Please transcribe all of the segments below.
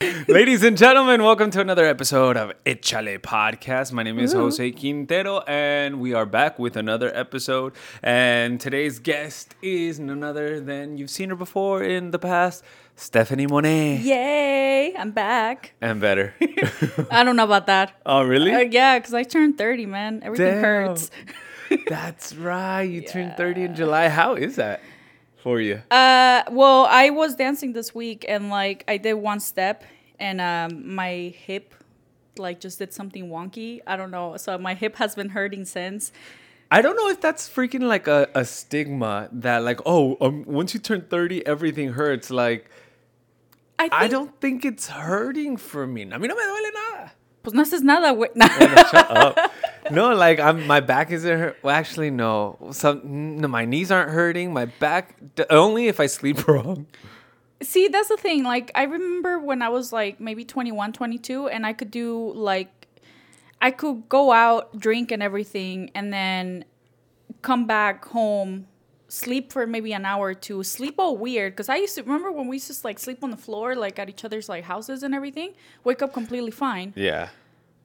Ladies and gentlemen, welcome to another episode of Echale Podcast. My name is Jose Quintero, and we are back with another episode. And today's guest is none other than you've seen her before in the past, Stephanie Monne. Yay, I'm back. And better. I don't know about that. oh, really? Uh, yeah, because I turned 30, man. Everything Damn. hurts. That's right. You turned 30 in July. How is that for you? Uh, well, I was dancing this week and like I did one step and um, my hip like just did something wonky. I don't know. So my hip has been hurting since. I don't know if that's freaking like a, a stigma that, like, oh, um, once you turn 30, everything hurts. Like, I, think, I don't think it's hurting for me. A mí no me duele nada. Pues no haces nada, güey. Shut up. No, like I'm. My back isn't hurt. Well, actually, no. Some no, my knees aren't hurting. My back d- only if I sleep wrong. See, that's the thing. Like, I remember when I was like maybe 21, 22, and I could do like, I could go out, drink, and everything, and then come back home, sleep for maybe an hour or two, sleep all weird. Because I used to remember when we used to like sleep on the floor, like at each other's like houses and everything, wake up completely fine. Yeah.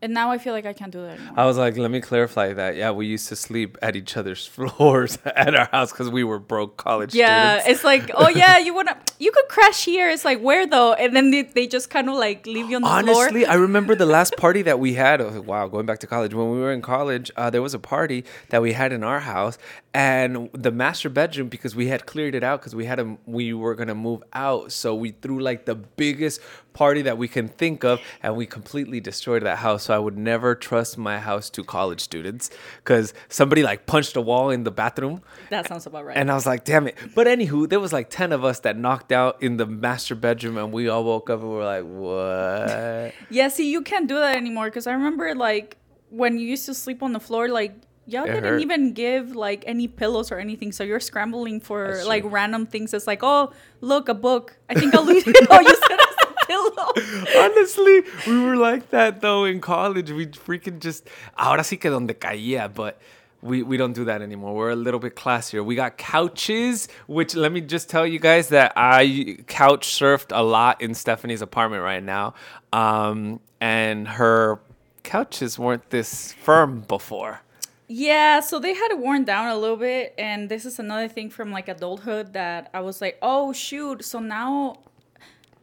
And now I feel like I can't do that anymore. I was like, let me clarify that. Yeah, we used to sleep at each other's floors at our house because we were broke college yeah, students. it's like, oh yeah, you wanna, you could crash here. It's like where though? And then they, they just kind of like leave you on the floor. Honestly, I remember the last party that we had. oh, Wow, going back to college. When we were in college, uh, there was a party that we had in our house, and the master bedroom because we had cleared it out because we had a we were gonna move out. So we threw like the biggest party that we can think of, and we completely destroyed that house. So I would never trust my house to college students because somebody like punched a wall in the bathroom. That sounds about right. And I was like, damn it. But anywho, there was like 10 of us that knocked out in the master bedroom and we all woke up and were like, what? Yeah, see, you can't do that anymore because I remember like when you used to sleep on the floor, like y'all It didn't hurt. even give like any pillows or anything, so you're scrambling for That's like true. random things. It's like, oh, look, a book. I think I'll leave. oh, you said it's a pillow. Honestly, we were like that though in college. We freaking just, ahora sí que donde caía, but we, we don't do that anymore. We're a little bit classier. We got couches, which let me just tell you guys that I couch surfed a lot in Stephanie's apartment right now. Um, and her couches weren't this firm before. Yeah, so they had worn down a little bit, and this is another thing from like adulthood that I was like, oh shoot. So now,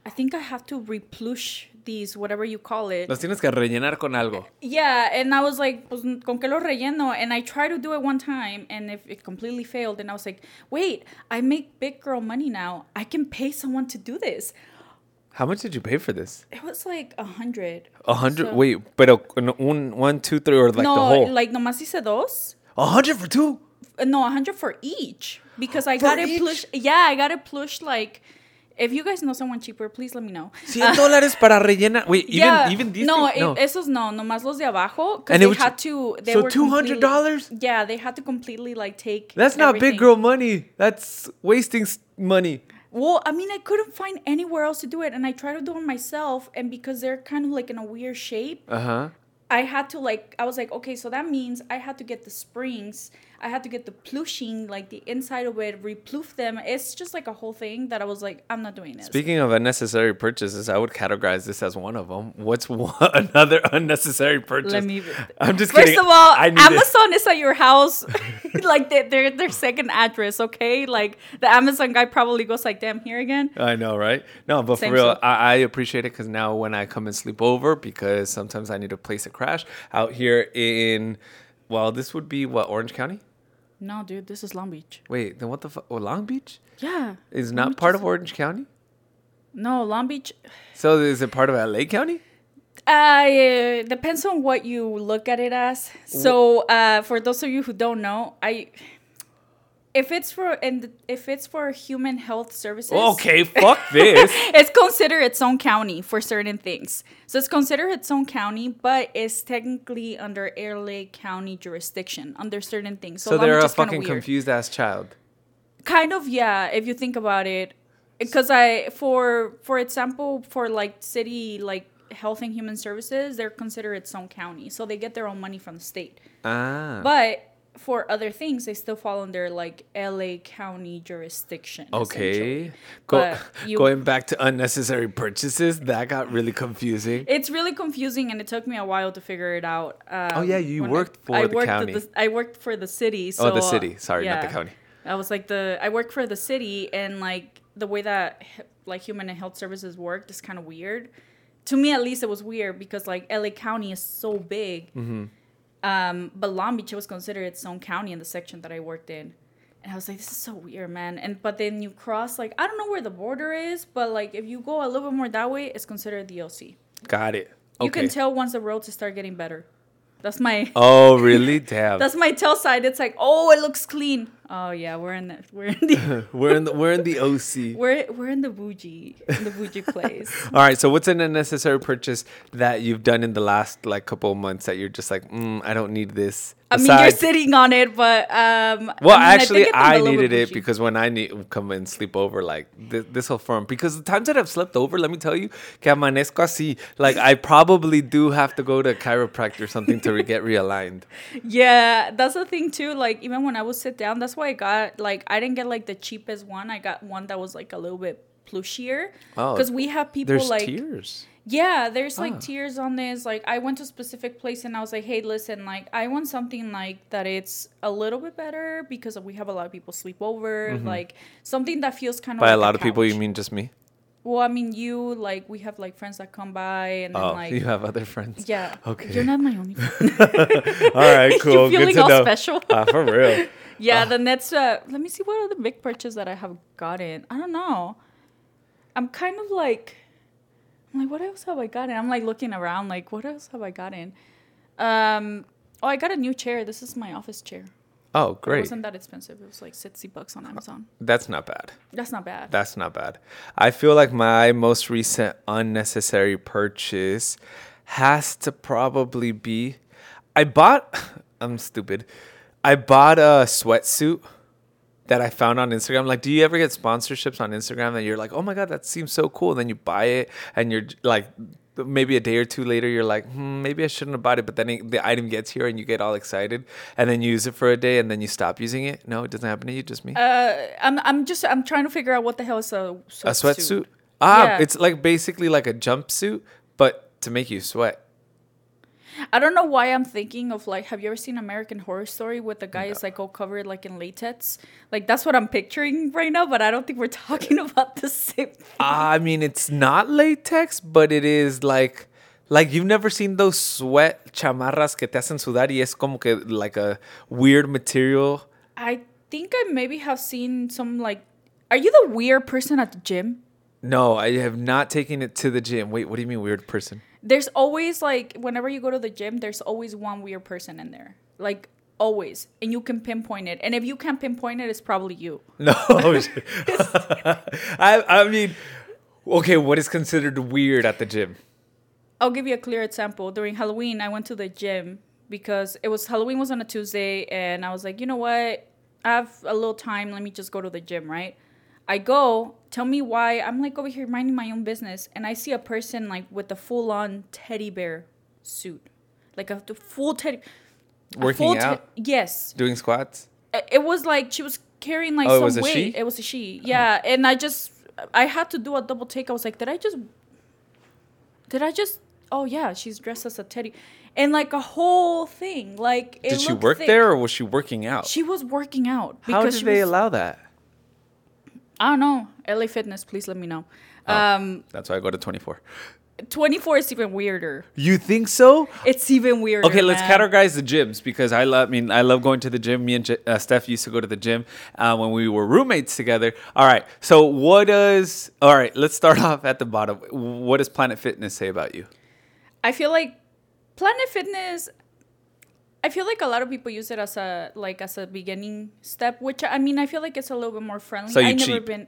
I think I have to replush these, whatever you call it. Los tienes que rellenar con algo. Yeah, and I was like, pues, ¿con qué lo relleno? And I tried to do it one time, and if it completely failed, and I was like, wait, I make big girl money now. I can pay someone to do this. How much did you pay for this? It was like a hundred. A hundred. So- Wait, pero un, one, two, three, or like no, the whole. No, like nomás hice dos. A hundred for two. Uh, No, a hundred for each because I For got it each? plush. Yeah, I got it plush. Like, if you guys know someone cheaper, please let me know. Cien dólares para rellenar. Wait, even yeah, even these. no, things? no. esos no, nomás los de abajo. And they had to. They so were two hundred dollars. Yeah, they had to completely like take. That's not everything. big girl money. That's wasting money. Well, I mean, I couldn't find anywhere else to do it, and I tried to do it myself, and because they're kind of like in a weird shape, Uh huh. I had to like I was like, okay, so that means I had to get the springs, I had to get the plushing, like the inside of it, reploof them. It's just like a whole thing that I was like, I'm not doing this. Speaking of unnecessary purchases, I would categorize this as one of them. What's one, another unnecessary purchase? Let me. I'm just First kidding. of all, I need it. Amazon is at your house, like their their their second address. Okay, like the Amazon guy probably goes like, "Damn, here again." I know, right? No, but Same for real. I, I appreciate it because now when I come and sleep over, because sometimes I need to place a crash out here in, well, this would be what Orange County. No, dude, this is Long Beach. Wait, then what the fuck? Oh, Long Beach Yeah, is Long not Beach part is- of Orange County. No, Long Beach. So is it part of LA County? Uh, depends on what you look at it as. So, uh, for those of you who don't know, I if it's for and if it's for human health services, Okay, fuck this. it's considered its own county for certain things. So it's considered its own county, but it's technically under LA County jurisdiction under certain things. So, so they're a fucking confused ass child. Kind of, yeah. If you think about it, because I for for example for like city like health and human services, they're considered its own county, so they get their own money from the state. Ah. But for other things, they still fall under like LA County jurisdiction. Okay. Go, you- going back to unnecessary purchases, that got really confusing. It's really confusing, and it took me a while to figure it out. Um, Oh, yeah, you worked for I the worked county. the- I worked for the city. So, oh, the city. Sorry, not the county. I was like the I worked for the city, and like the way that like human and health services worked is kind of weird. To me, at least, it was weird because like LA County is so big. Mm-hmm. Um, but Long Beach was considered its own county in the section that I worked in. And I was like, this is so weird, man. And but then you cross like I don't know where the border is, but like if you go a little bit more that way, it's considered the OC. Got it. You can tell once the roads start getting better. That's my Oh, really? Damn. that's my tell side. It's like, oh, it looks clean. Oh yeah, we're in the we're in the we're in the we're in the OC. we're we're in the bougie in the bougie place. All right. So, what's an unnecessary purchase that you've done in the last like couple of months that you're just like, mm, I don't need this. I mean, you're sitting on it, but um. Well, I mean, actually, think it's a I, little needed it because when I need come and sleep over, like th- this whole firm, because the times that I've slept over, let me tell you, que amanezco así. Like I probably do have to go to a chiropractor or something to re- get realigned. Yeah, that's the thing too. Like even when I would sit down, that's why I got like I didn't get like the cheapest one. I got one that was like a little bit plushier. Oh, because we have people There's like tears. Yeah, there's like Ah. tiers on this. Like I went to a specific place and I was like, "Hey, listen, like I want something like that it's a little bit better because we have a lot of people sleep over, like something that feels kind of Mm-hmm. By like a lot of people, you mean just me? Well, I mean you like we have like friends that come by and then Oh, like you have other friends. yeah. Okay. You're not my only friend. All right, cool. you Good feeling to all know. special? Ah, for real. yeah, then that's uh let me see what are the big purchases that I have gotten. I don't know. I'm kind of like I'm like what else have I gotten? I'm like looking around like what else have I gotten? Um oh I got a new chair. This is my office chair. Oh, great. It wasn't that expensive. It was like 60 bucks on Amazon. That's not bad. That's not bad. That's not bad. I feel like my most recent unnecessary purchase has to probably be I bought I'm stupid. I bought a sweatsuit that I found on Instagram. Like, do you ever get sponsorships on Instagram that you're like, oh my God, that seems so cool? And then you buy it and you're like, maybe a day or two later, you're like, hmm, maybe I shouldn't have bought it. But then it, the item gets here and you get all excited and then you use it for a day and then you stop using it. No, it doesn't happen to you, just me. uh I'm I'm just I'm trying to figure out what the hell is a sweatsuit. a sweatsuit. Ah, Yeah. it's like basically like a jumpsuit, but to make you sweat. I don't know why I'm thinking of like, have you ever seen American Horror Story with the guy is like all covered like in latex? Like that's what I'm picturing right now, but I don't think we're talking about the same. Thing. I mean, it's not latex, but it is like, like you've never seen those sweat chamarras que te hacen sudar y es como que like a weird material. I think I maybe have seen some like. Are you the weird person at the gym? No, I have not taken it to the gym. Wait, what do you mean weird person? There's always like whenever you go to the gym, there's always one weird person in there. Like always, and you can pinpoint it. And if you can't pinpoint it, it's probably you. No, I, I mean, okay, what is considered weird at the gym? I'll give you a clear example. During Halloween, I went to the gym because it was Halloween was on a Tuesday, and I was like, you know what? I have a little time. Let me just go to the gym, right? I go. Tell me why. I'm like over here minding my own business, and I see a person like with a full on teddy bear suit, like a the full teddy. Working full te- out, yes. doing squats. It was like she was carrying like Oh, it some was a weight. she? It was a she. Oh. Yeah, and I just I had to do a double take. I was like, did I just did I just oh yeah, she's dressed as a teddy. And like a whole thing. Like it Did she work thick. there or was she working out? She was working out How did she they was, allow that? I don't know. LA Fitness, please let me know. Oh. Um That's why I go to 24. 24 is even weirder. You think so? It's even weirder. Okay, let's man. categorize the gyms because I love. I mean, I love going to the gym. Me and J- uh, Steph used to go to the gym uh, when we were roommates together. All right. So what does? All right. Let's start off at the bottom. What does Planet Fitness say about you? I feel like Planet Fitness. I feel like a lot of people use it as a like as a beginning step, which I mean I feel like it's a little bit more friendly. So you I never cheap. been.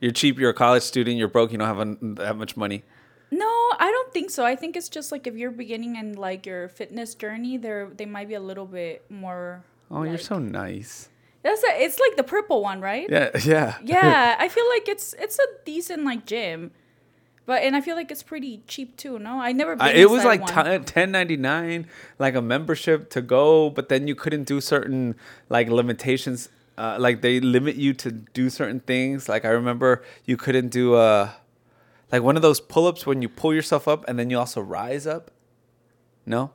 You're cheap. You're a college student. You're broke. You don't have un- that much money. No, I don't think so. I think it's just like if you're beginning in like your fitness journey, there they might be a little bit more. Oh, you're so nice. That's a, it's like the purple one, right? Yeah, yeah, Yeah, I feel like it's it's a decent like gym, but and I feel like it's pretty cheap too. No, I never. Been it was like one. ten ninety nine, like a membership to go, but then you couldn't do certain like limitations. Uh, like they limit you to do certain things. Like I remember you couldn't do uh like one of those pull ups when you pull yourself up and then you also rise up. No,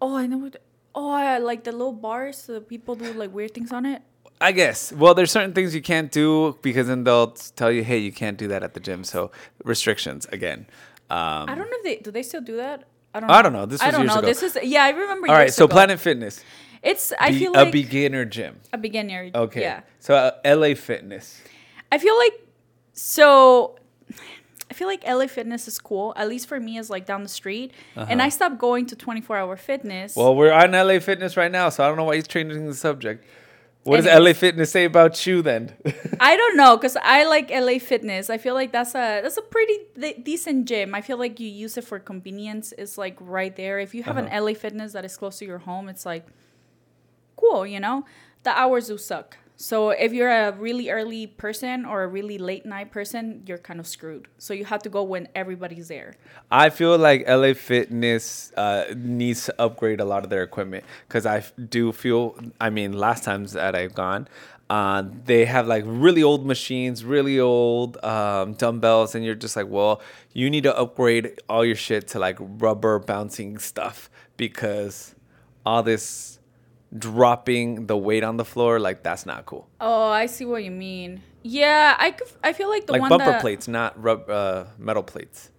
Oh, I know what. Oh, I like the little bars. So people do like weird things on it. I guess. Well, there's certain things you can't do because then they'll tell you, hey, you can't do that at the gym. So restrictions again. Um, I don't know if they do. They still do that. I don't. I don't know. This I was don't years know. ago. This is yeah. I remember. all right, so ago. Planet Fitness, It's. I Be- feel like a beginner gym. a beginner. Gym. Okay. Yeah. So uh, LA Fitness. I feel like so I feel like LA Fitness is cool. At least for me is like down the street. And I stopped going to 24 hour fitness. Uh-huh. Well, we're on LA Fitness right now, so I don't know why he's changing the subject. What does LA Fitness say about you then? I don't know cuz I like LA Fitness. I feel like that's a that's a pretty de- decent gym. I feel like you use it for convenience. It's like right there. If you have Uh-huh. an LA Fitness that is close to your home, it's like cool, you know? The hours do suck. So if you're a really early person or a really late night person, you're kind of screwed. So you have to go when everybody's there. I feel like LA Fitness uh, needs to upgrade a lot of their equipment because I do feel. I mean, last times that I've gone, uh, they have like really old machines, really old um, dumbbells, and you're just like, well, you need to upgrade all your shit to like rubber bouncing stuff because all this dropping the weight on the floor, like that's not cool. Oh, I see what you mean. Yeah, I, could, I feel like the like one bumper that, plates, not rub uh, metal plates.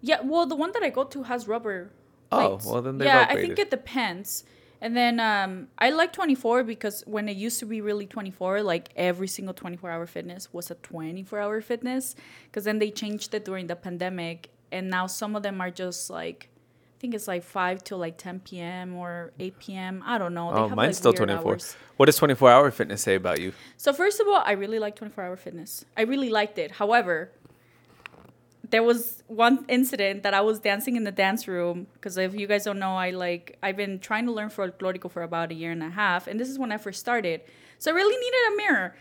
Yeah, well, the one that I go to has rubber. Oh, plates. well, then they've yeah, I think it depends. And then um, I like 24 because when it used to be really 24, like every single 24 hour fitness was a 24 hour fitness. Because then they changed it during the pandemic. And now some of them are just like, think it's like 5 till like 10 p.m. or 8 p.m. I don't know. They Oh, have, mine's like, still 24. hours. What does 24 hour fitness say about you? So first of all, I really like 24 hour fitness. I really liked it. However, there was one incident that I was dancing in the dance room because if you guys don't know, I like I've been trying to learn folklorico for about a year and a half, and this is when I first started. So I really needed a mirror.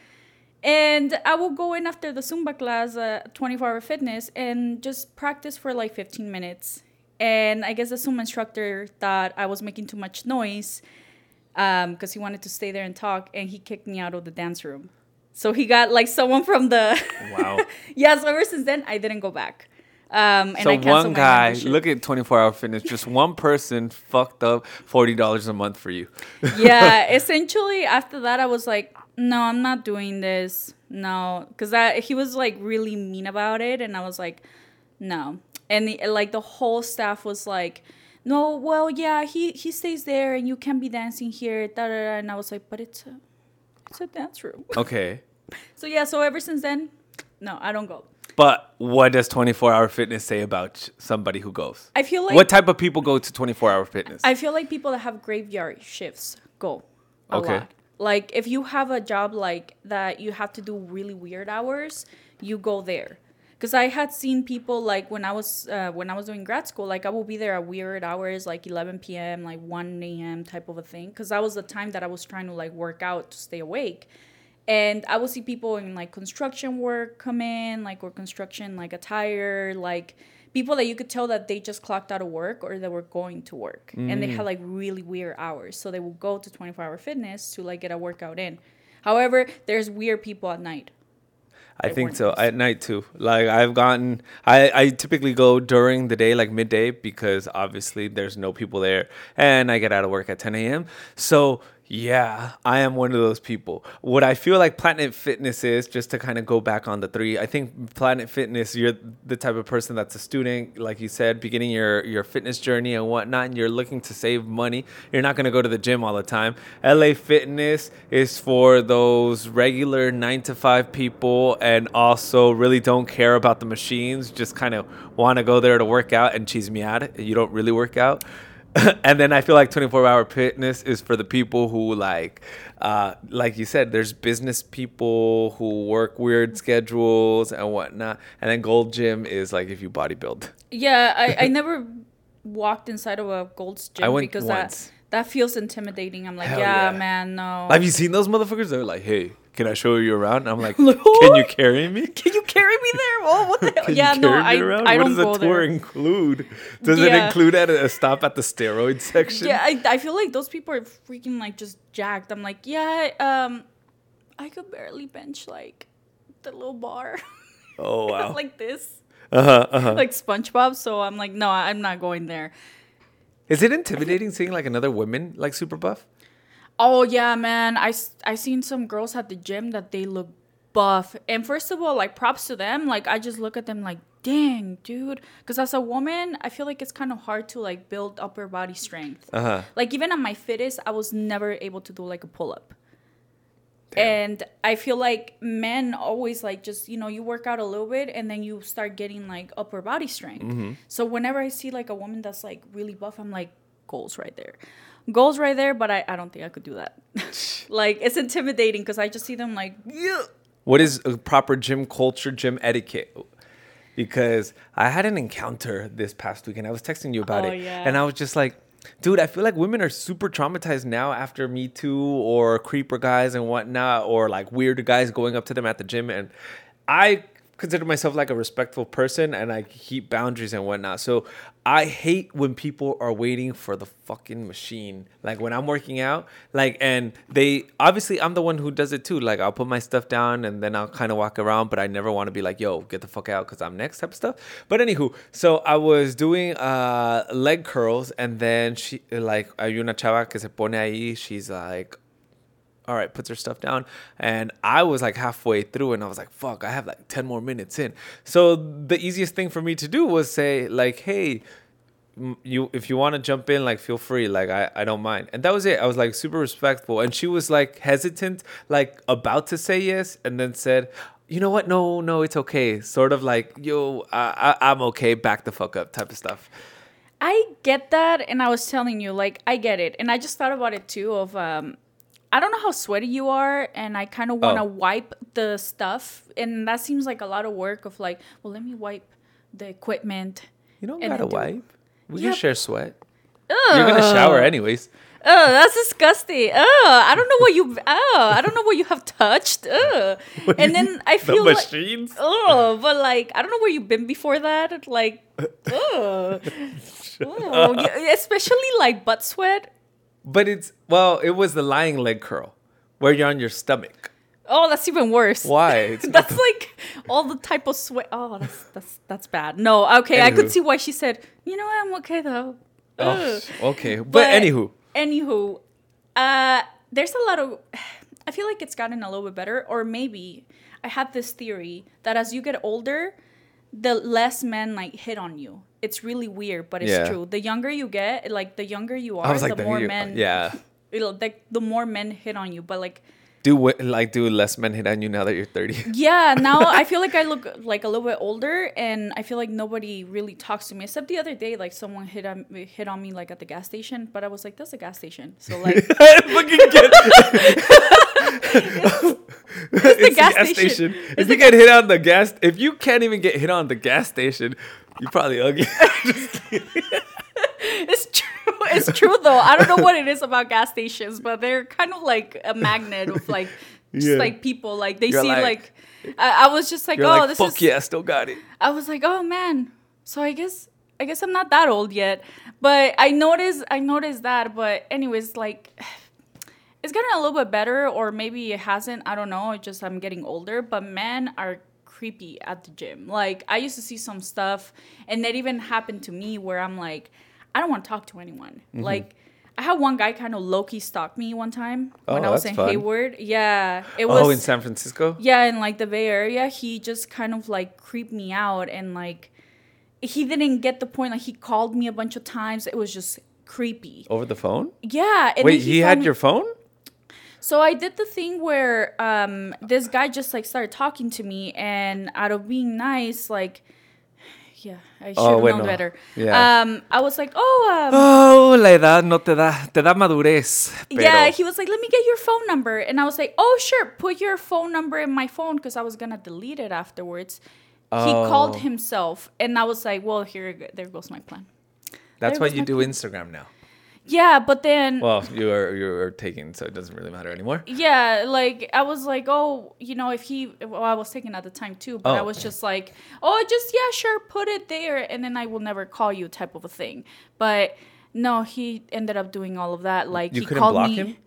And I will go in after the Zumba class, uh, 24 hour fitness, and just practice for like 15 minutes. And I guess the Zumba instructor thought I was making too much noise because he wanted to stay there and talk, and he kicked me out of the dance room. So he got like someone from the. Wow. yeah, so ever since then, I didn't go back. Um, and so I one guy, look at 24 hour fitness, just one person fucked up $40 a month for you. yeah, essentially after that, I was like, no, I'm not doing this. No, because he was like really mean about it, and I was like, no. And the, like the whole staff was like, no, well, yeah, he he stays there, and you can be dancing here. Da, da, da. And I was like, but it's a it's a dance room. Okay. so yeah, so ever since then, no, I don't go. But what does 24 hour fitness say about somebody who goes? I feel like what type of people go to 24 hour fitness? I feel like people that have graveyard shifts go a Okay. lot. Like if you have a job like that you have to do really weird hours, you go there. Cuz I had seen people like when I was uh, when I was doing grad school, like I will be there at weird hours like 11 p.m., like 1 a.m. type of a thing cuz that was the time that I was trying to like work out to stay awake. And I will see people in like construction work come in, like or construction like attire, like people that you could tell that they just clocked out of work or they were going to work and they had like really weird hours. So they will go to 24 hour fitness to like get a workout in. However, there's weird people at night. I think so. At night too. Like I've gotten, I, I typically go during the day, like midday, because obviously there's no people there, and I get out of work at 10 a.m. So yeah, I am one of those people. What I feel like Planet Fitness is, just to kind of go back on the three, I think Planet Fitness, you're the type of person that's a student, like you said, beginning your your fitness journey and whatnot, and you're looking to save money. You're not gonna go to the gym all the time. LA Fitness is for those regular nine to five people, and also really don't care about the machines. Just kind of want to go there to work out and cheese me out. You don't really work out. and then I feel like 24 hour fitness is for the people who like, uh, like you said, there's business people who work weird schedules and whatnot. And then Gold Gym is like if you bodybuild. Yeah, I, I never walked inside of a Gold's gym because once. that that feels intimidating. I'm like, yeah, yeah. man, no. Have you seen those motherfuckers? They're like, hey, can I show you around? And I'm like, can you carry me? Can you carry me there? Oh, what the hell? Yeah, no, I, around? I what don't does go tour there. include? Does it Yeah. include at a, stop at the steroid section? Yeah, I, I feel like those people are freaking like just jacked. I'm like, yeah, um, I could barely bench like the little bar Oh wow. like this, uh huh. Uh huh. like SpongeBob. So I'm like, no, I'm not going there. Is it intimidating seeing like another woman like super buff? Oh yeah, man. I I seen some girls at the gym that they look buff. And first of all, like props to them. Like I just look at them like, dang, dude. Because as a woman, I feel like it's kind of hard to like build upper body strength. Uh huh. Like even at my fittest, I was never able to do like a pull up. And I feel like men always like just you know you work out a little bit and then you start getting like upper body strength. So whenever I see like a woman that's like really buff, I'm like goals right there, goals right there. But I, I don't think I could do that. like it's intimidating because I just see them like yeah. What is a proper gym culture, gym etiquette? Because I had an encounter this past weekend. I was texting you about Oh, it, yeah. and I was just like, "Dude, I feel like women are super traumatized now after Me Too or creeper guys and whatnot, or like weird guys going up to them at the gym." And I consider myself like a respectful person, and I keep boundaries and whatnot. So I hate when people are waiting for the fucking machine. Like when I'm working out, like and they obviously I'm the one who does it too. Like I'll put my stuff down and then I'll kind of walk around, but I never want to be like, "Yo, get the fuck out," because I'm next type of stuff. But anywho, so I was doing uh leg curls, and then she like hay una chava que se pone ahí. She's like, all right, puts her stuff down. And I was like halfway through and I was like, fuck, I have like 10 more minutes in. So the easiest thing for me to do was say, like, hey, you if you want to jump in, like feel free. Like I, I don't mind. And that was it. I was like super respectful. And she was like hesitant, like about to say yes, and then said, you know what? No, no, it's okay. Sort of like, yo, I, I, I'm okay, back the fuck up type of stuff. I get that, and I was telling you, like, I get it, and I just thought about it too. Of um, I don't know how sweaty you are, and I kind of want to Oh. wipe the stuff, and that seems like a lot of work. Of like, well, let me wipe the equipment. You don't gotta do- wipe. We Yeah. can share sweat. You're gonna shower anyways. Oh, that's disgusting. Oh, I don't know what you. Oh, I don't know what you have touched. Oh, and then I The feel like. machines. Oh, but like I don't know where you've been before that. Like, oh, oh especially like butt sweat. But it's well, it was the lying leg curl, where you're on your stomach. Oh, that's even worse. Why? That's like all the type of sweat. Oh, that's that's that's bad. No, okay, I could see why she said. You know, what, I'm okay though. oh, okay. But, anywho, anywho, uh, there's a lot of. I feel like it's gotten a little bit better, or maybe I had this theory that as you get older, the less men like hit on you. It's really weird, but it's Yeah. true. The younger you get, like the younger you are, like, the the more you- men. yeah. It'll, like the more men hit on you, but like Do like do less men hit on you now that you're 30? yeah, now I feel like I look like a little bit older, and I feel like nobody really talks to me. Except the other day, like someone hit on hit on me like at the gas station, but I was like, "That's a gas station." So like, Fucking get it's gas station. If you get hit on the gas, if you can't even get hit on the gas station, you're probably ugly. it's true. It's true though. I don't know what it is about gas stations, but they're kind of like a magnet of like just Yeah. like people. Like they You're see like- like. I, I was just like, You're oh, like, this fuck is. yeah, I still got it. I was like, oh man. So I guess I guess I'm not that old yet. But I noticed I noticed that. But anyways, like it's getting a little bit better, or maybe it hasn't. I don't know. It's just I'm getting older. But men are creepy at the gym. Like I used to see some stuff, and that even happened to me where I'm like, I don't want to talk to anyone. Mm-hmm. Like. I had one guy kind of low key stalk me one time when Oh, I was in fun. Hayward. Yeah, it was. Oh, in San Francisco? Yeah, in like the Bay Area, he just kind of like creeped me out and like he didn't get the point. Like he called me a bunch of times. It was just creepy. Over the phone? Yeah. Wait, then he had me- your phone? So I did the thing where um this guy just like started talking to me and out of being nice, like yeah, I should Oh, have bueno. known better. Yeah. Um, I was like, oh, um, Oh, la edad no te da, te da madurez. Pero, yeah. He was like, let me get your phone number, and I was like, oh, sure, put your phone number in my phone because I was gonna delete it afterwards. He called Oh. himself, and I was like, well, here, there goes my plan. that's there why you do plan. Instagram now. Yeah, but then Well, you are you are taking, so it doesn't really matter anymore. yeah, like I was like, oh, you know, if he, well, I was taking at the time too, but I Oh. was just like, oh, just yeah, sure, put it there, and then I will never call you, type of a thing. But no, he ended up doing all of that. Like You he couldn't called block me, him?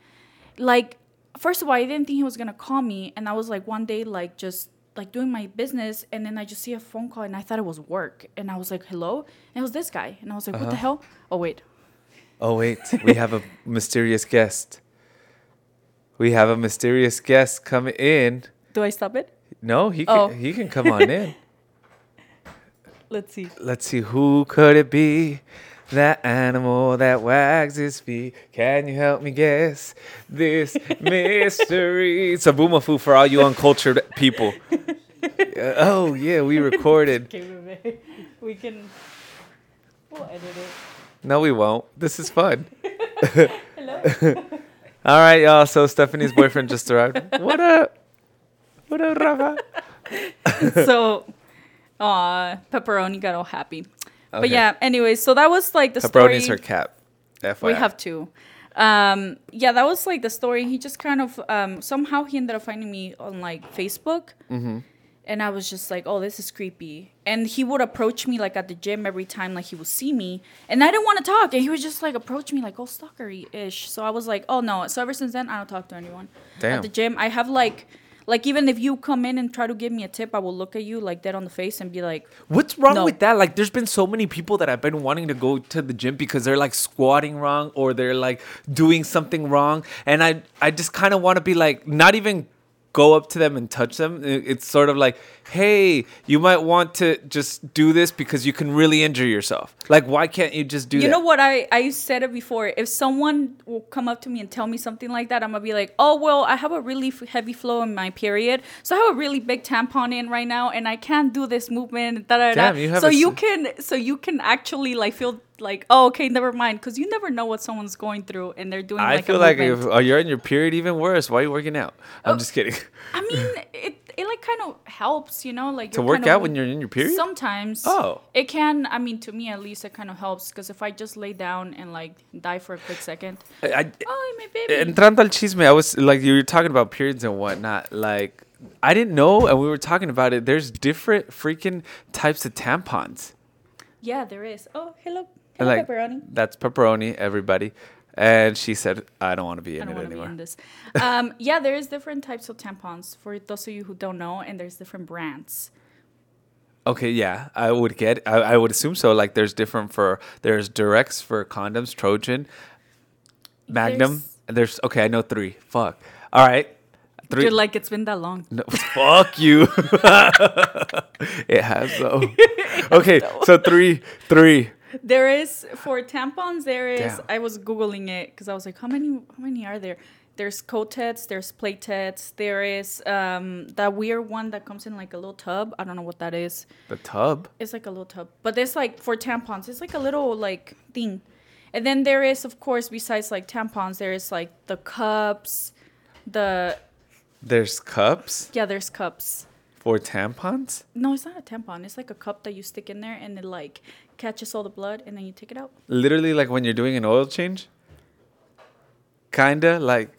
like first of all, I didn't think he was gonna call me, and I was like one day like just like doing my business, and then I just see a phone call, and I thought it was work, and I was like, hello, and it was this guy, and I was like, what the Uh-huh. hell? Oh wait, Oh wait, we have a mysterious guest. We have a mysterious guest come in. do I stop it? No, he can Oh. he can come on in. Let's see. Let's see who could it be? That animal that wags his feet. Can you help me guess this mystery? It's Zoboomafoo for all you uncultured people. Oh yeah, we recorded. Okay, wait, wait. we can. We'll edit it. No, we won't. This is fun. Hello. All right, y'all. So Stephanie's boyfriend just arrived. What up? What up, Rafa? so, uh, pepperoni got all happy. But yeah, anyway, so that was like the story. Pepperoni's her cat. FYI. We have two. Um, yeah, that was like the story. He just kind of um, somehow he ended up finding me on like Facebook, Mm-hmm. And I was just like, "Oh, this is creepy." And he would approach me like at the gym every time, like he would see me, and I didn't want to talk, and he would just like approach me like, "Oh, stalkery ish." So I was like, "Oh no." So ever since then, I don't talk to anyone Damn. at the gym. I have like. Like even if you come in and try to give me a tip, I will look at you like dead on the face and be like, What's wrong No. with that? Like, there's been so many people that I've been wanting to go to the gym because they're like squatting wrong or they're like doing something wrong, and I I just kind of want to be like not even go up to them and touch them. It's sort of like, hey, you might want to just do this because you can really injure yourself. Like, why can't you just do you that? know what I I said it before. If someone will come up to me and tell me something like that, I'm gonna be like, oh well, I have a really f- heavy flow in my period, so I have a really big tampon in right now, and I can't do this movement. Da, da, da. Damn, you have so a you can so you can actually like feel like oh okay never mind because you never know what someone's going through and they're doing I like feel like if oh, you're in your period, even worse. Why are you working out? I'm oh, just kidding. I mean it it like kind of helps you know like to work kind of out when you're in your period? Sometimes. Oh. It can. I mean, to me at least, it kind of helps because if I just lay down and like die for a quick second, I, I- oh my baby. entrando al chisme, I was like, you were talking about periods and whatnot. Like, I didn't know, and we were talking about it. There's different freaking types of tampons. yeah, there is. Oh, hello, And, like, pepperoni. That's pepperoni, everybody. And she said, I don't want to be I in don't it want to be anymore. in this. Um, yeah, there is different types of tampons for those of you who don't know, and there's different brands. Okay, yeah, I would get. I, I would assume so. Like, there's different for there's directs for condoms, Trojan, Magnum. There's- There's okay. I know three. Fuck. All right, 3 You're like, it's been that long. No, fuck you. it has though. Okay, so three, three. There is for tampons. There is. Damn. I was googling it because I was like, how many? How many are there? There's Kotex, there's Playtex, there is um that weird one that comes in like a little tub. I don't know what that is. The tub. It's like a little tub, but there's like for tampons, it's like a little like thing. And then there is, of course, besides like tampons, there is like the cups, the There's cups yeah, there's cups. for tampons. No, it's not a tampon. It's like a cup that you stick in there, and it like catches all the blood, and then you take it out. Literally, like when you're doing an oil change. Kinda like,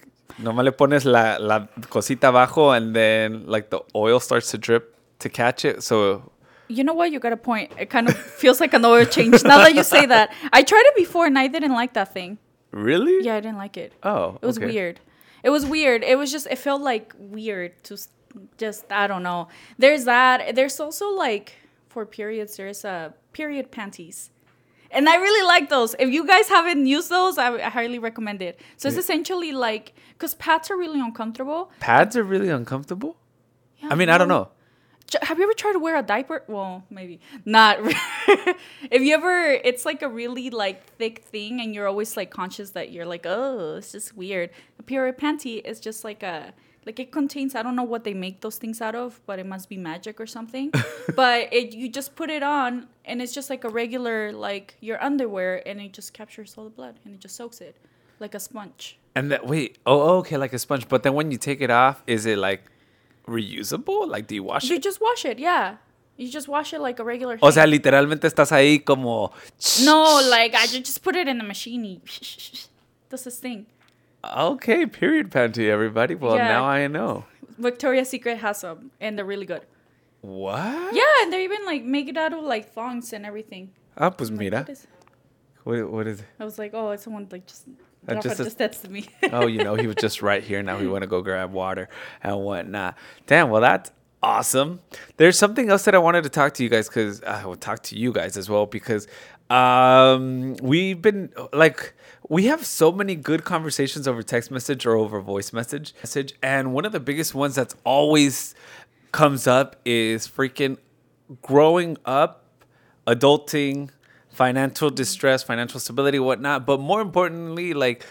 nomás le pones la, la cosita abajo and then like the oil starts to drip to catch it. So You know what? You got a point. It kind of feels like an oil change now that you say that. I tried it before, and I didn't like that thing. really? Yeah, I didn't like it. Oh, It was okay. weird. It was weird. It was just it felt like weird to just I don't know. There's that. There's also like for periods there's a period panties. And I really like those. If you guys haven't used those, I, I highly recommend it. So it's essentially like because pads are really uncomfortable. Pads are really uncomfortable. Yeah, I mean, I don't know. Have you ever tried to wear a diaper? Well, maybe not. if you ever, it's like a really like thick thing, and you're always like conscious that you're like, oh, it's just weird. A period panty is just like a like it contains I don't know what they make those things out of, but it must be magic or something. but it you just put it on and it's just like a regular like your underwear and it just captures all the blood and it just soaks it like a sponge. And that wait, oh, oh okay, like a sponge. But then when you take it off, is it like reusable? Like do you wash You it? You just wash it, yeah. You just wash it like a regular O sea, literalmente estás ahí como. no, like I ju- just put it in the machine. Does this thing. Okay, period panty, everybody. Well, Yeah. now I know. Victoria's Secret has some, and they're really good. What? Yeah, and they're even like make it out of like thongs and everything. Ah, pues like, mira. what is- What, what is it? I was like, oh, it's someone like just. Uh, Rafa just just texted me. oh, you know, he was just right here. Now we want to go grab water and whatnot. Damn, well, that's awesome. There's something else that I wanted to talk to you guys because I will talk to you guys as well because um, we've been like, we have so many good conversations over text message or over voice message message. And one of the biggest ones that's always comes up is freaking growing up, adulting, financial distress, financial stability, whatnot. But more importantly, like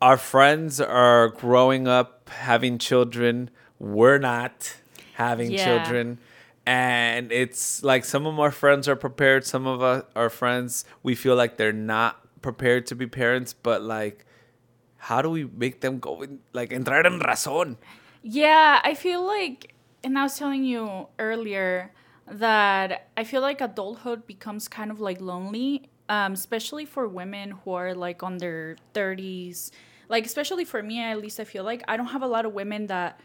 our friends are growing up having children. We're not having Yeah. children. And it's like some of our friends are prepared. Some of our friends, we feel like they're not prepared to be parents. But like, how do we make them go in, like entrar en razón? Yeah, I feel like, and I was telling you earlier that I feel like adulthood becomes kind of like lonely, um, especially for women who are like on their 30s. Like, especially for me, at least, I feel like I don't have a lot of women that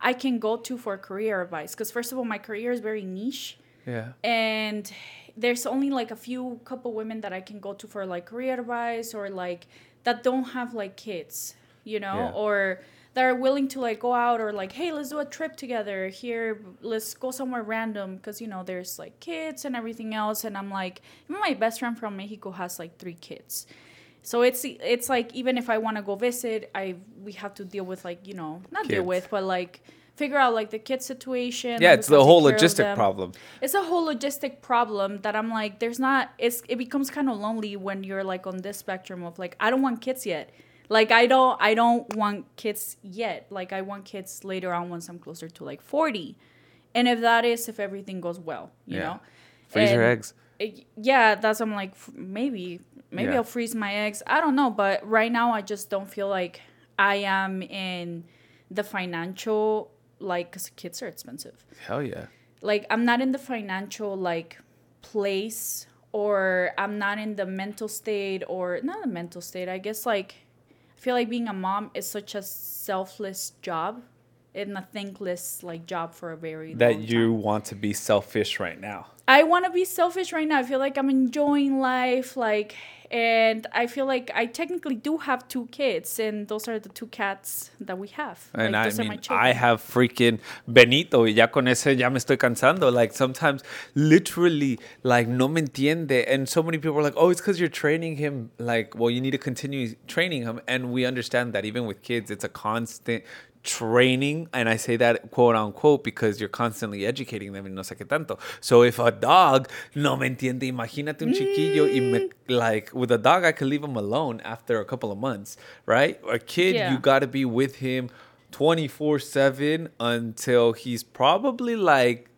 I can go to for career advice. Because, first of all, my career is very niche Yeah. and there's only like a few couple women that I can go to for like career advice or like that don't have like kids, you know, Yeah. or that are willing to like go out or like, hey, let's do a trip together here, let's go somewhere random because you know there's like kids and everything else, and I'm like, even my best friend from Mexico has like three kids. So it's it's like even if I want to go visit, I we have to deal with like you know not deal with but like figure out like the kid situation. Yeah, it's the whole take care of logistic problem. it's a whole logistic problem that I'm like, there's not. It's it becomes kind of lonely when you're like on this spectrum of like, I don't want kids yet. Like I don't I don't want kids yet. Like I want kids later on once I'm closer to like 40, and if that is if everything goes well, you Yeah. know. Freeze your eggs. it- yeah, that's I'm like maybe maybe Yeah. I'll freeze my eggs. I don't know, but right now I just don't feel like I am in the financial like 'cause kids are expensive Hell yeah. like I'm not in the financial like place or I'm not in the mental state or not a mental state. I guess like I feel like being a mom is such a selfless job and a thankless like job for a very That you time. want to be selfish right now. I want to be selfish right now. I feel like I'm enjoying life like and I feel like I technically do have two kids and those are the two cats that we have. And like, I those are my mean, I have freaking Benito y ya con ese ya me estoy cansando. Like sometimes, literally, like no me entiende. And so many people are like, oh, it's because you're training him. Like, well, you need to continue training him. And we understand that even with kids, it's a constant training. And I say that quote unquote because you're constantly educating them and no sé qué tanto. So if a dog no me entiende, imagínate un chiquillo y me, mm. like with a dog, I could leave him alone after a couple of months, right? A kid, Yeah. you got to be with him 24 7 until he's probably like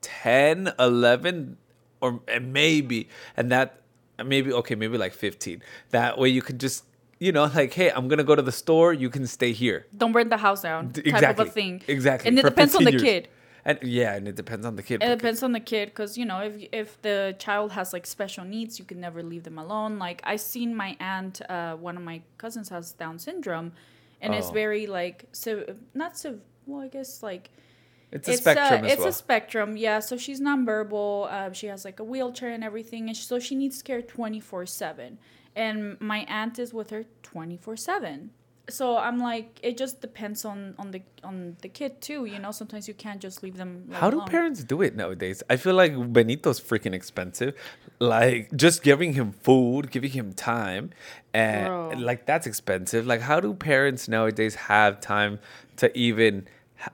10 11 or maybe and that maybe okay maybe like 15 that way you can just you know like hey i'm gonna go to the store you can stay here don't burn the house down D- type exactly of a thing. exactly And it for depends on the years. kid. and yeah and it depends on the kid It depends on the kid because you know if if the child has like special needs, you can never leave them alone. Like I seen my aunt, uh, one of my cousins has Down syndrome, and it's Oh. very like so not so well. I guess like it's a spectrum as it's well a spectrum. Yeah, so she's nonverbal. Uh, she has like a wheelchair and everything, and so she needs care twenty four seven. And my aunt is with her twenty four seven. So I'm like, it just depends on on the on the kid too. You know, sometimes you can't just leave them. like, How do alone. parents do it nowadays? I feel like Benito's freaking expensive. Like just giving him food, giving him time, and Bro. like that's expensive. Like how do parents nowadays have time to even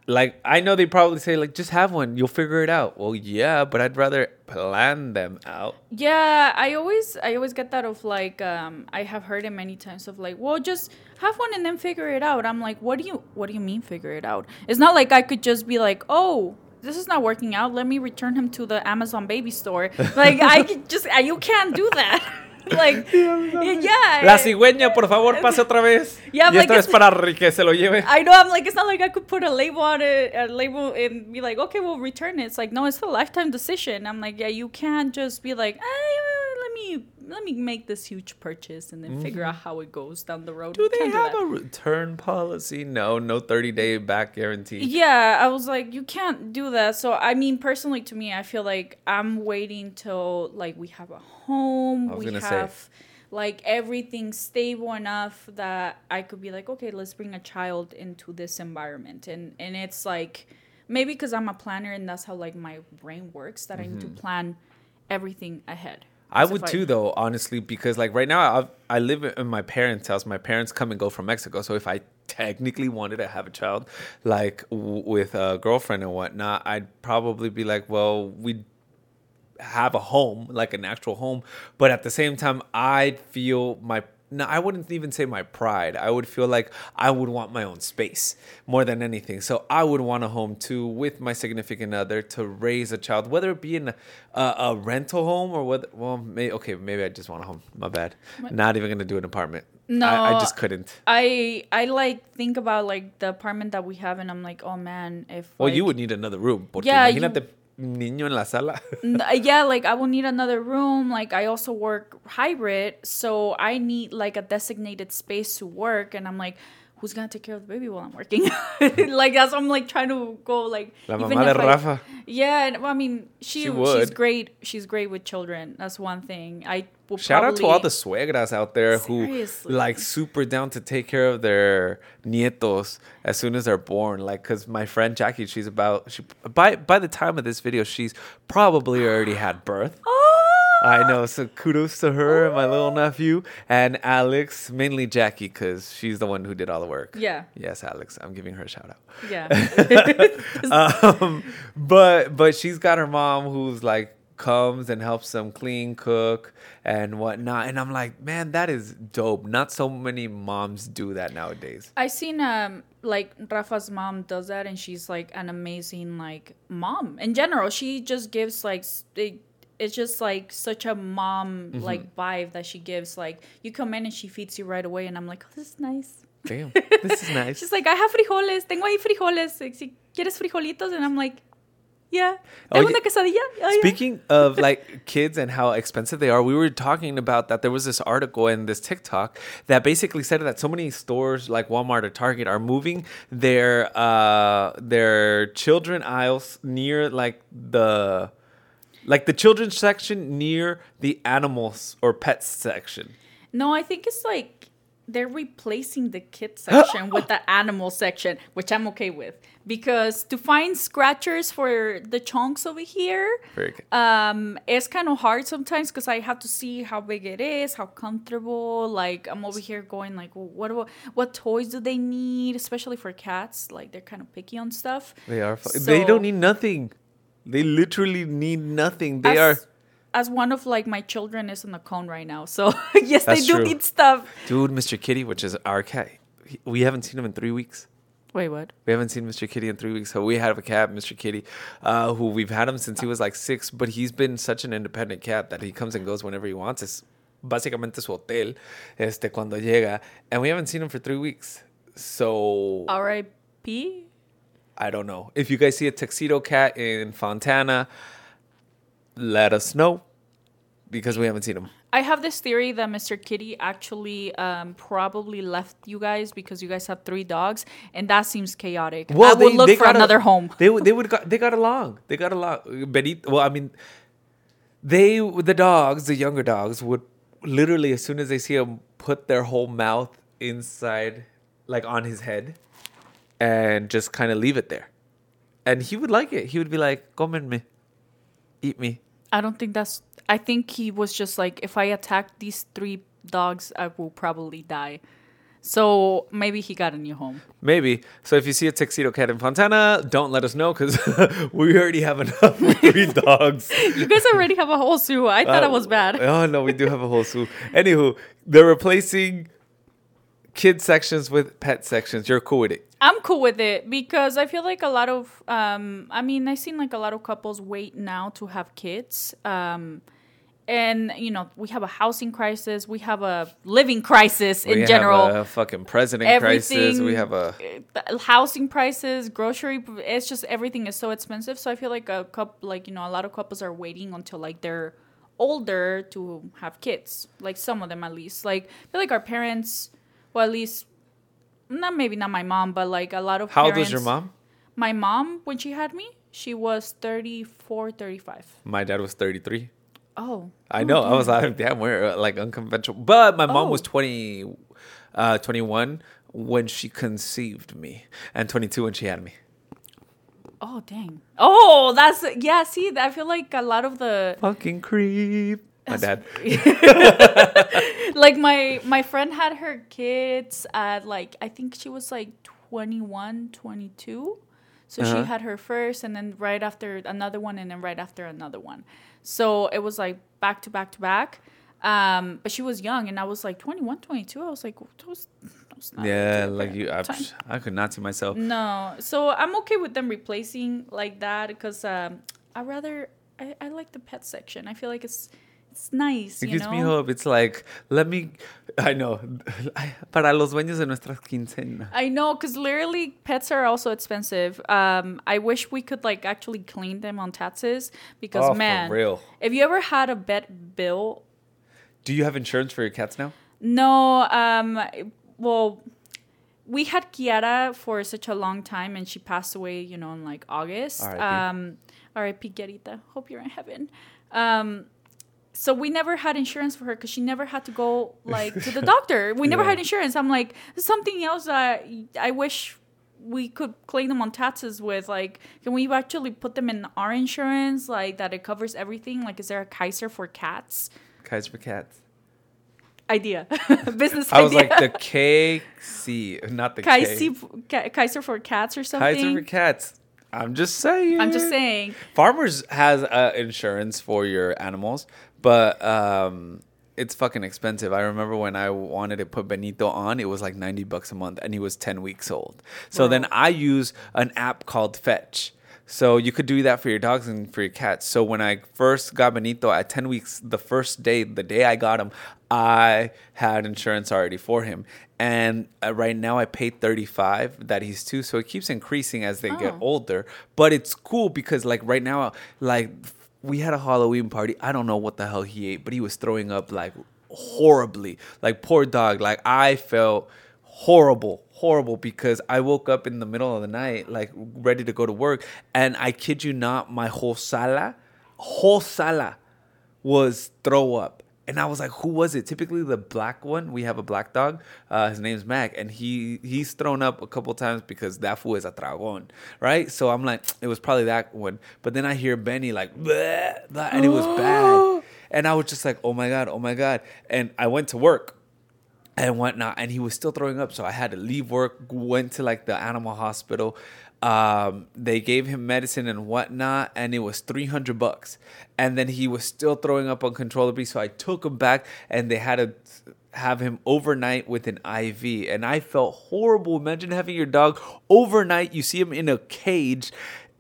like I know they probably say like just have one, you'll figure it out. Well, yeah, but I'd rather plan them out. Yeah, I always I always get that of like um I have heard it many times of like, well, just have one and then figure it out. I'm like, what do you what do you mean figure it out? It's not like I could just be like, oh, this is not working out. Let me return him to the Amazon baby store. Like I just you can't do that. like yeah. La cigüeña, por favor, pase otra vez. Yeah, y like esto es it's- para que se lo lleve. I know. I'm like, it's not like I could put a label on it, a label, and be like, okay, we'll return it. It's like, no, it's a lifetime decision. I'm like, yeah, you can't just be like, eh, let me let me make this huge purchase and then figure out how it goes down the road. Mm-hmm. Do they can't have that. a return policy? No, no 30 day back guarantee. Yeah, I was like, you can't do that. So I mean, personally, to me, I feel like I'm waiting till like we have a home, I we gonna say. have like everything stable enough that I could be like, okay, let's bring a child into this environment, and and it's like maybe because I'm a planner and that's how like my brain works that I need to plan everything ahead. Mm-hmm. I would if too, though, honestly, because like right now I I live in my parents' house. My parents come and go from Mexico, so if I technically wanted to have a child, like w- with a girlfriend and whatnot, I'd probably be like, well, we have a home, like an actual home, but at the same time, I'd feel my. No, I wouldn't even say my pride. I would feel like I would want my own space more than anything. So I would want a home too with my significant other to raise a child, whether it be in a, a, rental home or whether, well, may, okay, maybe I just want a home. My bad. Not even going to do an apartment. No, I, I just couldn't. I I like think about like the apartment that we have, and I'm like, oh man, if Well, like, you would need another room. Yeah, you- niño en la sala. Uh, yeah like i will need another room like i also work hybrid so i need like a designated space to work and i'm like who's gonna take care of the baby while i'm working like that's i'm like trying to go like La even mamá de I- Rafa. yeah well, i mean she, She she's great she's great with children that's one thing i will Shout out to all the suegras out there who like super down to take care of their nietos as soon as they're born. Like, cause my friend Jackie, she's about she by by the time of this video, she's probably already had birth. oh I know, so kudos to her and my little nephew and Alex, mainly Jackie, cause she's the one who did all the work. Yeah. Yes, Alex, I'm giving her a shout out yeah um, but but she's got her mom who's like comes and helps them clean, cook, and whatnot. And I'm like, man, that is dope. Not so many moms do that nowadays. I seen um like Rafa's mom does that and she's like an amazing like mom in general. She just gives like it, it's just like such a mom Mm-hmm. like vibe that she gives. Like you come in and she feeds you right away and I'm like, oh, this is nice. Damn, this is nice. She's like, I have frijoles, tengo ahí frijoles. Si quieres frijolitos and I'm like, yeah. Oh, yeah. una quesadilla. Oh, yeah. Speaking of like kids and how expensive they are, we were talking about that there was this article in this TikTok that basically said that so many stores like Walmart or Target are moving their uh their children aisles near like the like the children's section near the animals or pets section. No, I think it's like they're replacing the kid section with the animal section, which I'm okay with. Because to find scratchers for the chunks over here, um, it's kind of hard sometimes because I have to see how big it is, how comfortable. Like I'm over here going like, what do, what toys do they need, especially for cats? Like they're kind of picky on stuff. They are. Fu- they don't need nothing. They literally need nothing. They as, are. As one of like my children is on the cone right now, so yes, That's they do true. need stuff. Dude, Mr. Kitty, which is our cat. he- We haven't seen him in three weeks. Wait, what? We haven't seen Mr. Kitty in three weeks. So we have a cat, Mr. Kitty, uh, who we've had him since he was like six, but he's been such an independent cat that he comes and goes whenever he wants. It's básicamente su hotel, este, cuando llega. And we haven't seen him for three weeks. So R.I.P. I don't know. If you guys see a tuxedo cat in Fontana, let us know because we haven't seen him. I have this theory that Mr. Kitty actually um, probably left you guys because you guys have three dogs, and that seems chaotic. I would look for got a- another home. They they would got, they got along. They got along. Benito, well, I mean, they the dogs, the younger dogs, would literally as soon as they see him, put their whole mouth inside, like on his head, and just kind of leave it there. And he would like it. He would be like, "Come in me, eat me." I don't think that's. I think he was just like, if I attack these three dogs, I will probably die. So maybe he got a new home. Maybe. So if you see a tuxedo cat in Fontana, don't let us know because we already have enough three dogs. You guys already have a whole zoo. I thought Uh, it was bad. Oh no, we do have a whole zoo. Anywho, they're replacing kid sections with pet sections. You're cool with it. I'm cool with it because I feel like a lot of um I mean I've seen like a lot of couples wait now to have kids. Um and you know, we have a housing crisis, we have a living crisis in we general. have a fucking president crisis. We have a Uh, housing prices, grocery it's just everything is so expensive. So I feel like a couple like, you know, a lot of couples are waiting until like they're older to have kids. Like some of them at least. Like I feel like our parents well at least not maybe not my mom, but like a lot of how old was your mom? my mom when she had me she was 34 35 My dad was 33. oh I know. I was like, damn, we're uh, like unconventional. But my mom Oh. was 20, uh, 21 when she conceived me, and 22 when she had me. oh dang oh that's yeah see i feel like a lot of the Fucking creep. My dad. like my my friend had her kids at like i think she was like 21 22 so Uh-huh. she had her first and then right after another one and then right after another one so it was like back to back to back um but she was young and i was like 21 22 i was like those, those not Yeah, like you, I. I could not see myself. No, so I'm okay with them replacing like that because um, I rather I, I like the pet section. I feel like it's it's nice. It you gives know? me hope. It's like, let me, I know, para los dueños de nuestras quincenas. I know, because literally pets are also expensive. Um, I wish we could like actually clean them on taxes because Oh, for man, real. Have you ever had a vet bill, Do you have insurance for your cats now? no, um, well, we had Kiara for such a long time, and she passed away, you know, in like August. R.I.P.. Um, R.I.P. Hope you're in heaven. Um, so we never had insurance for her because she never had to go like to the doctor. We never Yeah. had insurance. I'm like something else that I wish we could claim them on taxes with. Like, can we actually put them in our insurance? Like that it covers everything. Like, is there a Kaiser for cats? Kaiser for cats. Idea, business I was like the KC, not the Kaiser, K. Ka- Kaiser for cats or something. Kaiser for cats. I'm just saying. I'm just saying. Farmers has uh, insurance for your animals, but um, it's fucking expensive. I remember when I wanted to put Benito on, it was like 90 bucks a month, and he was 10 weeks old. So then I use an app called Fetch. So you could do that for your dogs and for your cats. So when I first got Benito at 10 weeks, the first day, the day I got him, I had insurance already for him. And uh, right now I pay 35 that he's two. So it keeps increasing as they get Oh. older. But it's cool because like right now, like we had a Halloween party. I don't know what the hell he ate, but he was throwing up like horribly. Like poor dog. Like I felt horrible, horrible because I woke up in the middle of the night, like ready to go to work, and I kid you not, my whole sala, whole sala was throw up. And I was like, who was it? Typically the black one. We have a black dog. Uh, his name's Mac, and he he's thrown up a couple times because that fool is a dragon, right? So I'm like, it was probably that one. But then I hear Benny like, "Bleh," bleh," and it was bad. And I was just like, oh my god, oh my god. And I went to work and whatnot, and he was still throwing up. So I had to leave work, went to like the animal hospital. Um, they gave him medicine and whatnot, and it was three hundred bucks. And then he was still throwing up uncontrollably. So I took him back, and they had to have him overnight with an IV. And I felt horrible. Imagine having your dog overnight. You see him in a cage.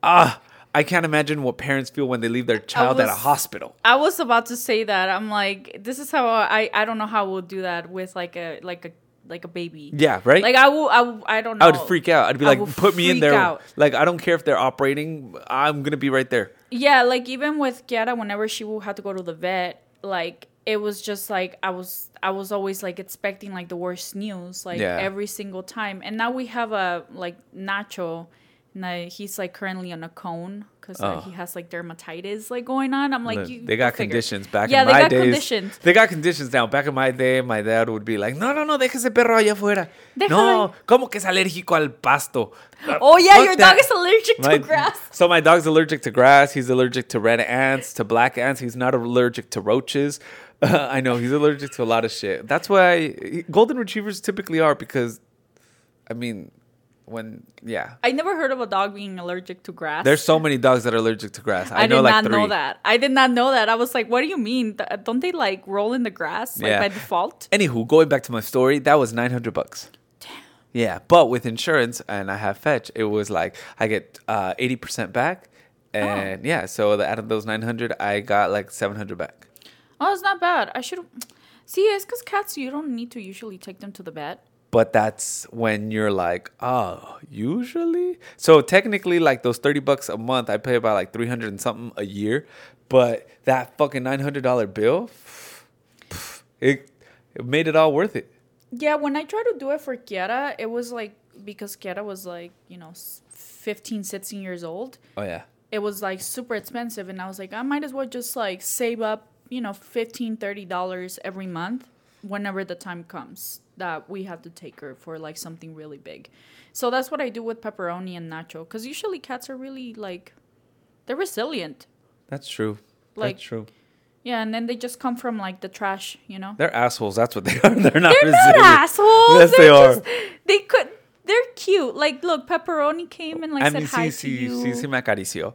Ah, I can't imagine what parents feel when they leave their child at a hospital. I was about to say that. I'm like, this is how I I don't know how we'll do that with like a like a like a baby. Yeah, right. Like I will I, will- I don't know. I would freak out. I'd be I like, put me in there. out. Like, I don't care if they're operating. I'm gonna be right there. Yeah, like even with Kiara, whenever she will have to go to the vet, like it was just like I was I was always like expecting like the worst news like Yeah. every single time. And now we have a like Nacho I, he's like currently on a cone because Oh. he has like dermatitis like going on. I'm like, Look, you, they got figure. conditions back Yeah, in they my got days. conditions. They got conditions now. Back in my day, my dad would be like, "No, no, no, deje ese perro allá afuera." No, ¿cómo que es alérgico al pasto? Oh yeah, Fuck your that. dog is allergic My- to grass. So my dog's allergic to grass. He's allergic to red ants, to black ants. He's not allergic to roaches. I know he's allergic to a lot of shit. That's why golden retrievers typically are because, I mean, when yeah, I never heard of a dog being allergic to grass. there's so many dogs that are allergic to grass. I, I, know did like not three. know that. I did not know that. I was like, what do you mean? Don't they like roll in the grass like Yeah. by default? Anywho, going back to my story, that was nine hundred bucks. Damn. Yeah, but with insurance and I have fetch, it was like I get uh, eighty percent back, and yeah, so the, out of those nine hundred, I got like seven hundred back. Oh, it's not bad. I should see. It's because cats you don't need to usually take them to the vet. But that's when you're like, oh, usually. So technically, like those thirty bucks a month, I pay about like three hundred and something a year. But that fucking nine hundred dollar bill, it it made it all worth it. Yeah, when I tried to do it for Kiara, it was like because Kiara was like you know s- 15, 16 years old. Oh yeah. It was like super expensive, and I was like, I might as well just like save up, you know, 15 30 dollars every month whenever the time comes that we have to take her for like something really big. So that's what I do with pepperoni and nacho because usually cats are really like they're resilient. That's true. Like- That's true. Yeah, and then they just come from like the trash, you know. They're assholes. That's what they are. They're not They're resilient. not assholes. Yes, they're they are. just, They could. They're cute. Like, look, pepperoni came and like I said mean, hi sí, to sí, you. sí, sí me acarició.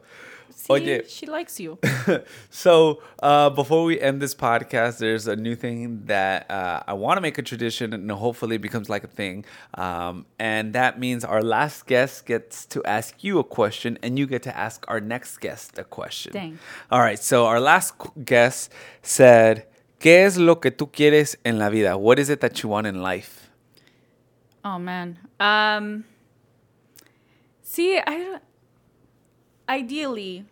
See, Oye. she likes you. So, uh, before we end this podcast, there's a new thing that uh, I want to make a tradition and hopefully it becomes like a thing. Um, and that means our last guest gets to ask you a question and you get to ask our next guest a question. Dang. All right. So, our last guest said, ¿Qué es lo que tú quieres en la vida? What is it that you want in life? Oh man. Um. See, I. Ideally,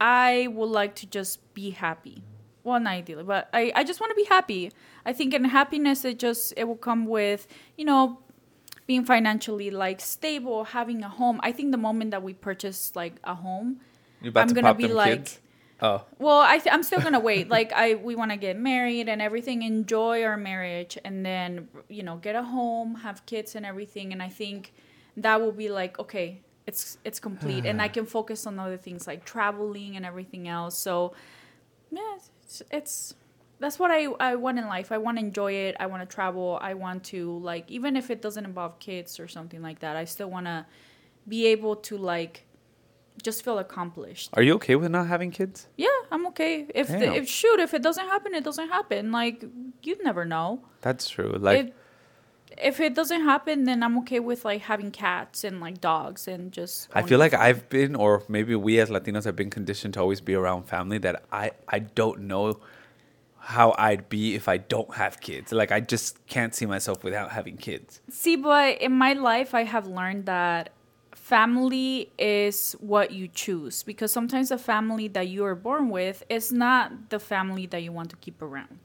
I would like to just be happy. Well, not ideally, but I, I just want to be happy. I think in happiness, it just it will come with you know being financially like stable, having a home. I think the moment that we purchase like a home, about I'm to gonna pop be them like. kids? Oh, Well, I th- I'm still gonna wait. Like I, we want to get married and everything, enjoy our marriage, and then you know get a home, have kids and everything. And I think that will be like okay, it's it's complete, and I can focus on other things like traveling and everything else. So yeah, it's, it's that's what I I want in life. I want to enjoy it. I want to travel. I want to like even if it doesn't involve kids or something like that. I still want to be able to like just feel accomplished. are you okay with not having kids? Yeah, I'm okay. If the, if shoot, if it doesn't happen, it doesn't happen. Like you'd never know. That's true. Like, if if it doesn't happen, then I'm okay with like having cats and like dogs and just. I feel like I've been, or maybe we as Latinos have been conditioned to always be around family that I, I don't know how I'd be if I don't have kids. Like, I just can't see myself without having kids. See, but in my life, I have learned that family is what you choose because sometimes the family that you are born with is not the family that you want to keep around.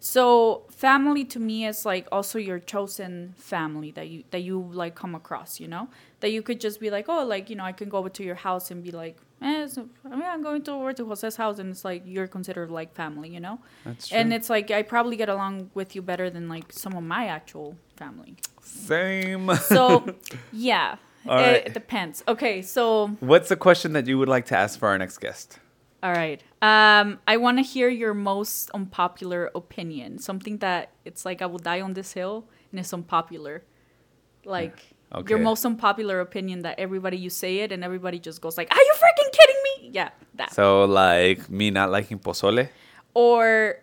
So family to me is like also your chosen family that you that you like come across, you know? That you could just be like, oh, like, you know, I can go over to your house and be like, eh, so, I mean, I'm going to over to Jose's house and it's like you're considered like family, you know? That's And it's like I probably get along with you better than like some of my actual family. Same. So, yeah, All it, right. it depends. Okay, so What's the question that you would like to ask for our next guest? All right. Um, I want to hear your most unpopular opinion. Something that it's like I will die on this hill and it's unpopular. Like Okay. your most unpopular opinion that everybody you say it and everybody just goes like, "Are you freaking kidding me?" Yeah, that. So, like, me not liking pozole? or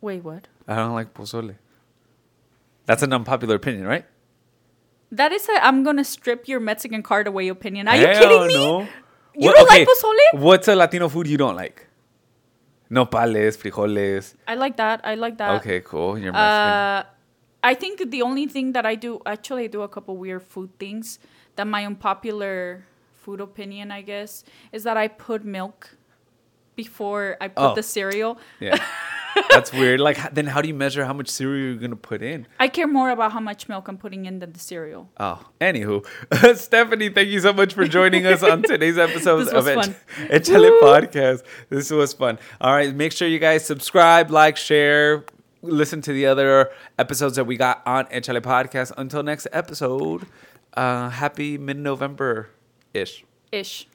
wait, what? I don't like pozole. That's an unpopular opinion, right? That is a I'm gonna strip your Mexican card away opinion. Are Hell you kidding me? no. You What- don't like pozole? What's a Latino food you don't like? Nopales, frijoles. I like that. I like that. Okay, cool. You're Mexican. Uh, I think the only thing that I do, actually, I do a couple weird food things. That my unpopular food opinion, I guess, is that I put milk before I put Oh. the cereal. yeah. That's weird. Like, then how do you measure how much cereal you're gonna put in? I care more about how much milk I'm putting in than the cereal. Oh, anywho, Stephanie, thank you so much for joining us on today's episode of was Ech- Podcast. This was fun. All right, make sure you guys subscribe, like, share, listen to the other episodes that we got on Echale Podcast. Until next episode, uh, happy mid November ish. Ish.